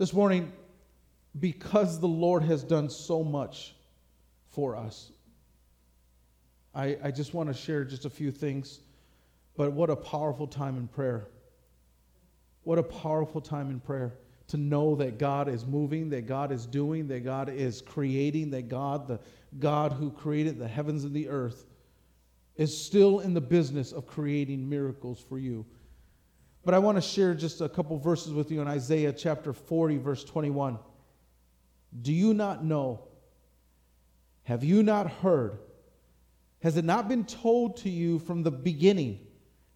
This morning, because the Lord has done so much for us, I, I just want to share just a few things. But what a powerful time in prayer. What a powerful time in prayer to know that God is moving, that God is doing, that God is creating, that God, the God who created the heavens and the earth, is still in the business of creating miracles for you. But I want to share just a couple verses with you in Isaiah chapter 40, verse 21. Do you not know? Have you not heard? Has it not been told to you from the beginning?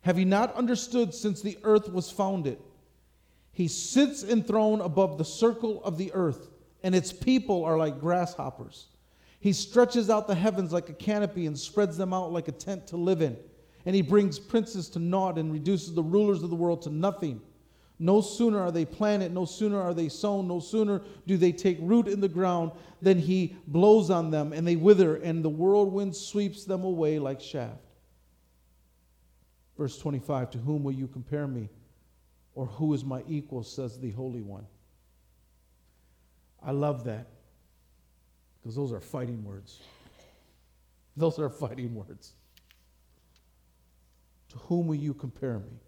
Have you not understood since the earth was founded? He sits enthroned above the circle of the earth, and its people are like grasshoppers. He stretches out the heavens like a canopy and spreads them out like a tent to live in. And he brings princes to naught and reduces the rulers of the world to nothing. No sooner are they planted, no sooner are they sown, no sooner do they take root in the ground than he blows on them and they wither, and the whirlwind sweeps them away like shaft. Verse 25 To whom will you compare me? Or who is my equal, says the Holy One. I love that because those are fighting words. Those are fighting words. To whom will you compare me?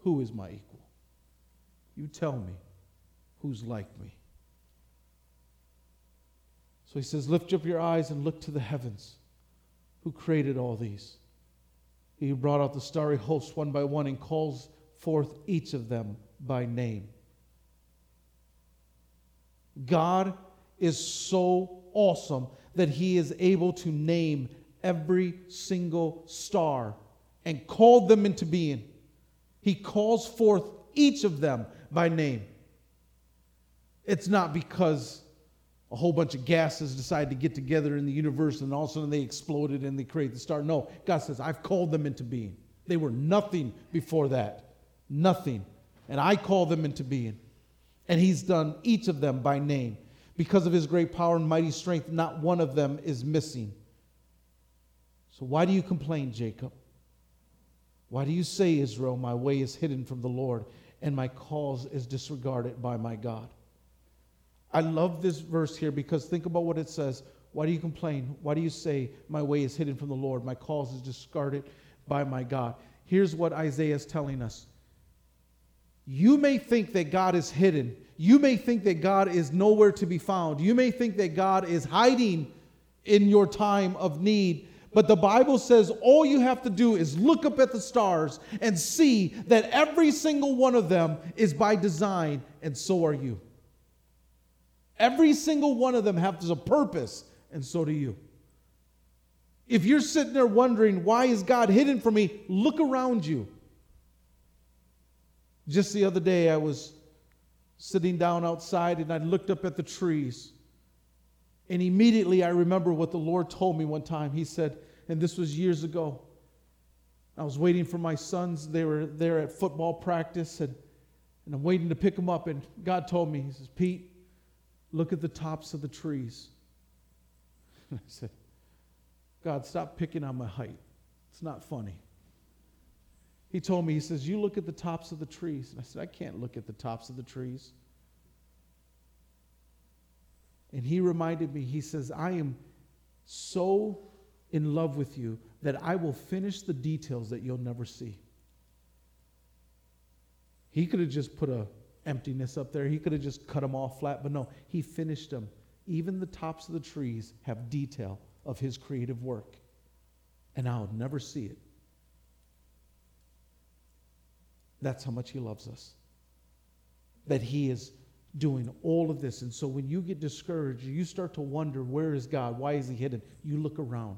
Who is my equal? You tell me who's like me. So he says, Lift up your eyes and look to the heavens. Who created all these? He brought out the starry hosts one by one and calls forth each of them by name. God is so awesome that he is able to name every single star and called them into being. He calls forth each of them by name. It's not because a whole bunch of gases decided to get together in the universe and all of a sudden they exploded and they created the star. No, God says, I've called them into being. They were nothing before that. Nothing. And I call them into being. And He's done each of them by name. Because of His great power and mighty strength, not one of them is missing. So why do you complain, Jacob? Why do you say, Israel, my way is hidden from the Lord? and my cause is disregarded by my God. I love this verse here because think about what it says. Why do you complain? Why do you say, My way is hidden from the Lord? My cause is discarded by my God. Here's what Isaiah is telling us. You may think that God is hidden. You may think that God is nowhere to be found. You may think that God is hiding in your time of need. But the Bible says all you have to do is look up at the stars and see that every single one of them is by design, and so are you. Every single one of them has a purpose, and so do you. If you're sitting there wondering, why is God hidden from me? Look around you. Just the other day, I was sitting down outside and I looked up at the trees. And immediately I remember what the Lord told me one time. He said, and this was years ago. I was waiting for my sons. They were there at football practice, and, and I'm waiting to pick them up. And God told me, He says, Pete, look at the tops of the trees. And I said, God, stop picking on my height. It's not funny. He told me, He says, You look at the tops of the trees. And I said, I can't look at the tops of the trees. And he reminded me, he says, I am so in love with you that I will finish the details that you'll never see. He could have just put a emptiness up there. He could have just cut them all flat, but no, he finished them. Even the tops of the trees have detail of his creative work, and I'll never see it. That's how much he loves us. That he is doing all of this. And so when you get discouraged, you start to wonder, where is God? Why is he hidden? You look around.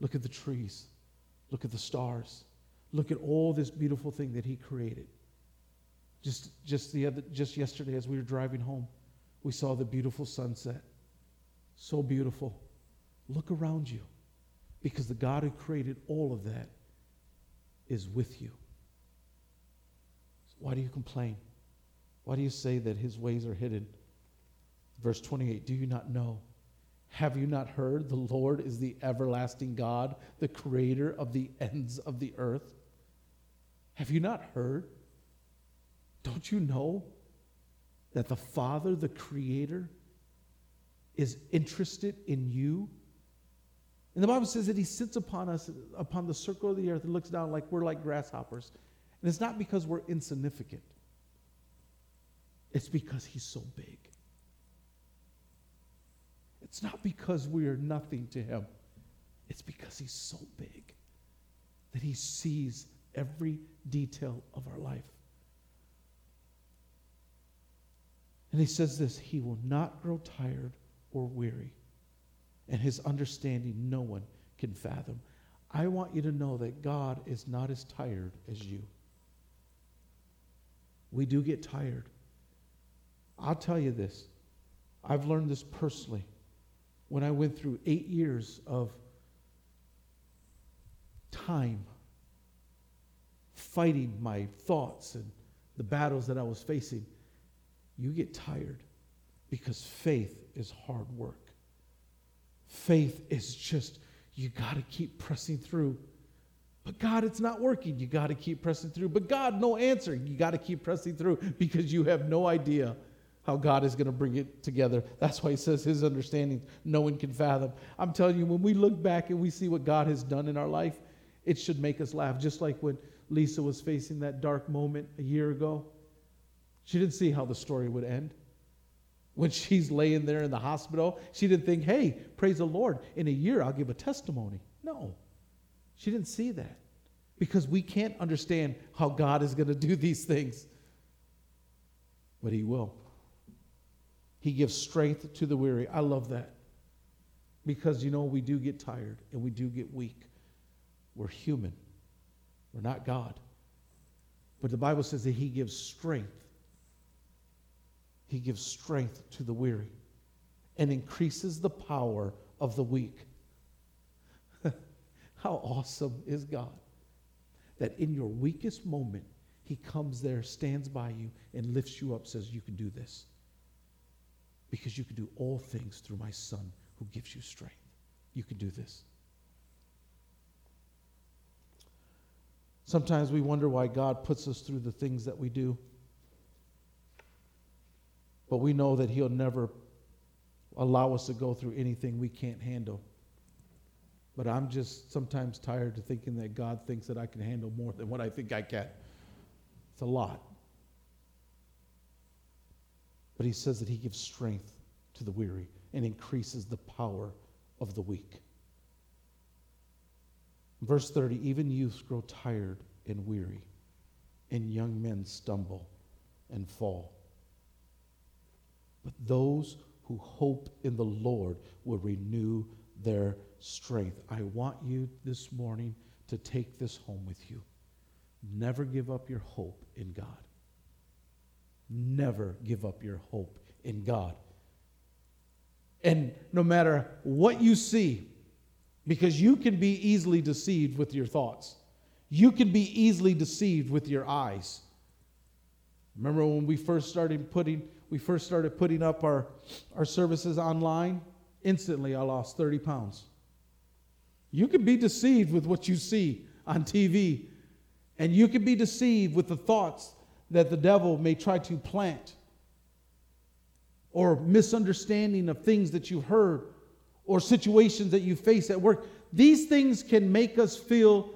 Look at the trees. Look at the stars. Look at all this beautiful thing that he created. Just, just, the other, just yesterday, as we were driving home, we saw the beautiful sunset. So beautiful. Look around you because the God who created all of that is with you. So why do you complain? Why do you say that his ways are hidden? Verse 28 Do you not know? Have you not heard? The Lord is the everlasting God, the creator of the ends of the earth. Have you not heard? Don't you know? that the Father, the Creator, is interested in you. And the Bible says that He sits upon us, upon the circle of the earth, and looks down like we're like grasshoppers. And it's not because we're insignificant, it's because He's so big. It's not because we are nothing to Him, it's because He's so big that He sees every detail of our life. And he says this He will not grow tired or weary, and his understanding no one can fathom. I want you to know that God is not as tired as you. We do get tired. I'll tell you this. I've learned this personally when I went through eight years of time fighting my thoughts and the battles that I was facing you get tired because faith is hard work. Faith is just, you got to keep pressing through. But God, it's not working. You got to keep pressing through. But God, no answer. You got to keep pressing through because you have no idea how God is going to bring it together. That's why he says his understanding no one can fathom. I'm telling you, when we look back and we see what God has done in our life, it should make us laugh. Just like when Lisa was facing that dark moment a year ago. She didn't see how the story would end. When she's laying there in the hospital, she didn't think, hey, praise the Lord, in a year I'll give a testimony. No, she didn't see that because we can't understand how God is going to do these things. But He will. He gives strength to the weary. I love that because, you know, we do get tired and we do get weak. We're human, we're not God. But the Bible says that He gives strength he gives strength to the weary and increases the power of the weak. How awesome is God that in your weakest moment, He comes there, stands by you, and lifts you up, says, You can do this. Because you can do all things through my Son who gives you strength. You can do this. Sometimes we wonder why God puts us through the things that we do. But we know that He'll never allow us to go through anything we can't handle. But I'm just sometimes tired of thinking that God thinks that I can handle more than what I think I can. It's a lot. But He says that He gives strength to the weary and increases the power of the weak. Verse 30 even youths grow tired and weary, and young men stumble and fall. But those who hope in the Lord will renew their strength. I want you this morning to take this home with you. Never give up your hope in God. Never give up your hope in God. And no matter what you see, because you can be easily deceived with your thoughts, you can be easily deceived with your eyes. Remember when we first started putting we first started putting up our, our services online, instantly I lost 30 pounds. You can be deceived with what you see on TV, and you can be deceived with the thoughts that the devil may try to plant, or misunderstanding of things that you've heard, or situations that you face at work. These things can make us feel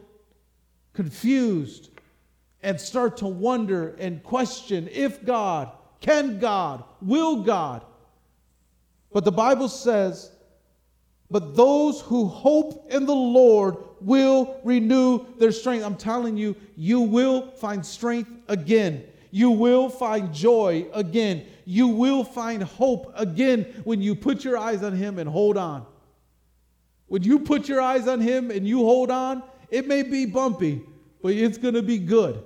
confused and start to wonder and question if God can God? Will God? But the Bible says, but those who hope in the Lord will renew their strength. I'm telling you, you will find strength again. You will find joy again. You will find hope again when you put your eyes on Him and hold on. When you put your eyes on Him and you hold on, it may be bumpy, but it's going to be good.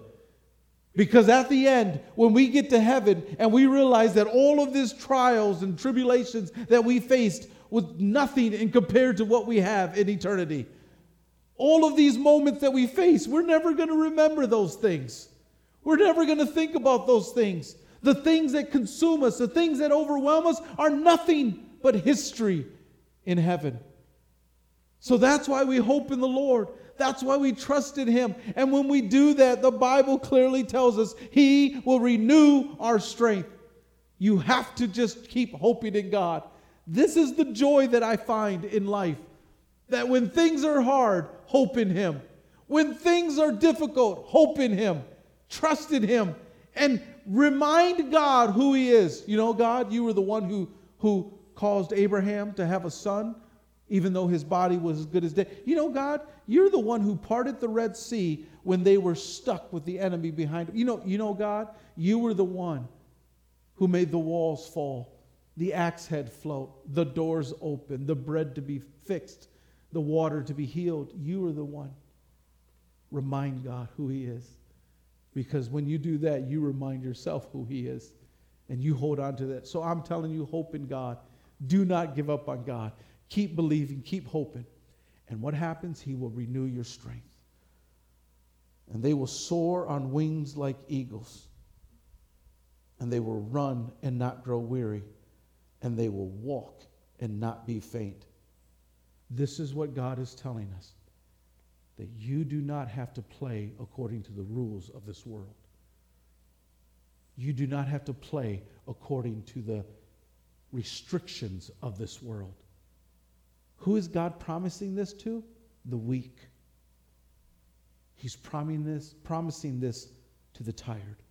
Because at the end, when we get to heaven and we realize that all of these trials and tribulations that we faced was nothing in compared to what we have in eternity. All of these moments that we face, we're never going to remember those things. We're never going to think about those things. The things that consume us, the things that overwhelm us, are nothing but history in heaven. So that's why we hope in the Lord. That's why we trust in Him. And when we do that, the Bible clearly tells us He will renew our strength. You have to just keep hoping in God. This is the joy that I find in life. That when things are hard, hope in Him. When things are difficult, hope in Him. Trust in Him. And remind God who He is. You know, God, you were the one who, who caused Abraham to have a son, even though his body was as good as dead. You know, God, you're the one who parted the Red Sea when they were stuck with the enemy behind them. You know, you know, God, you were the one who made the walls fall, the axe head float, the doors open, the bread to be fixed, the water to be healed. You are the one. Remind God who He is. Because when you do that, you remind yourself who He is and you hold on to that. So I'm telling you, hope in God. Do not give up on God. Keep believing, keep hoping. And what happens? He will renew your strength. And they will soar on wings like eagles. And they will run and not grow weary. And they will walk and not be faint. This is what God is telling us that you do not have to play according to the rules of this world. You do not have to play according to the restrictions of this world. Who is God promising this to? The weak. He's promising this, promising this to the tired.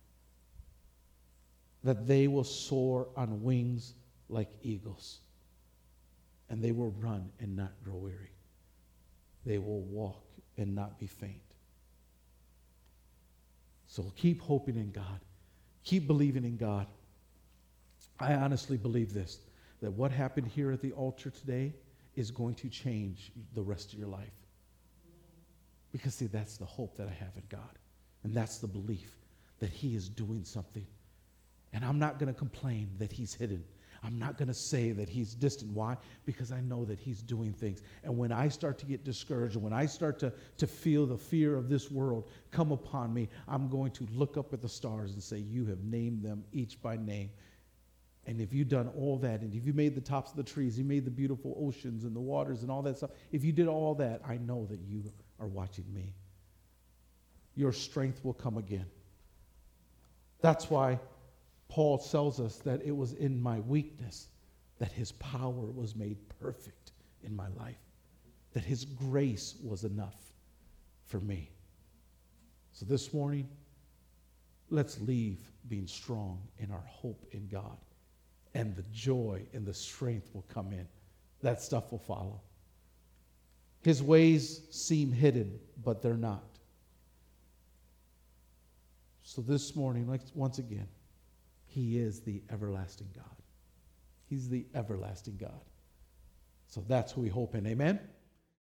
That they will soar on wings like eagles. And they will run and not grow weary. They will walk and not be faint. So keep hoping in God. Keep believing in God. I honestly believe this that what happened here at the altar today is going to change the rest of your life. Because, see, that's the hope that I have in God. And that's the belief that He is doing something. And I'm not going to complain that He's hidden. I'm not going to say that He's distant. Why? Because I know that He's doing things. And when I start to get discouraged, when I start to, to feel the fear of this world come upon me, I'm going to look up at the stars and say, You have named them each by name. And if you've done all that, and if you made the tops of the trees, you made the beautiful oceans and the waters and all that stuff, if you did all that, I know that you are watching me. Your strength will come again. That's why Paul tells us that it was in my weakness that his power was made perfect in my life, that his grace was enough for me. So this morning, let's leave being strong in our hope in God and the joy and the strength will come in. That stuff will follow. His ways seem hidden, but they're not. So this morning, once again, He is the everlasting God. He's the everlasting God. So that's who we hope in. Amen?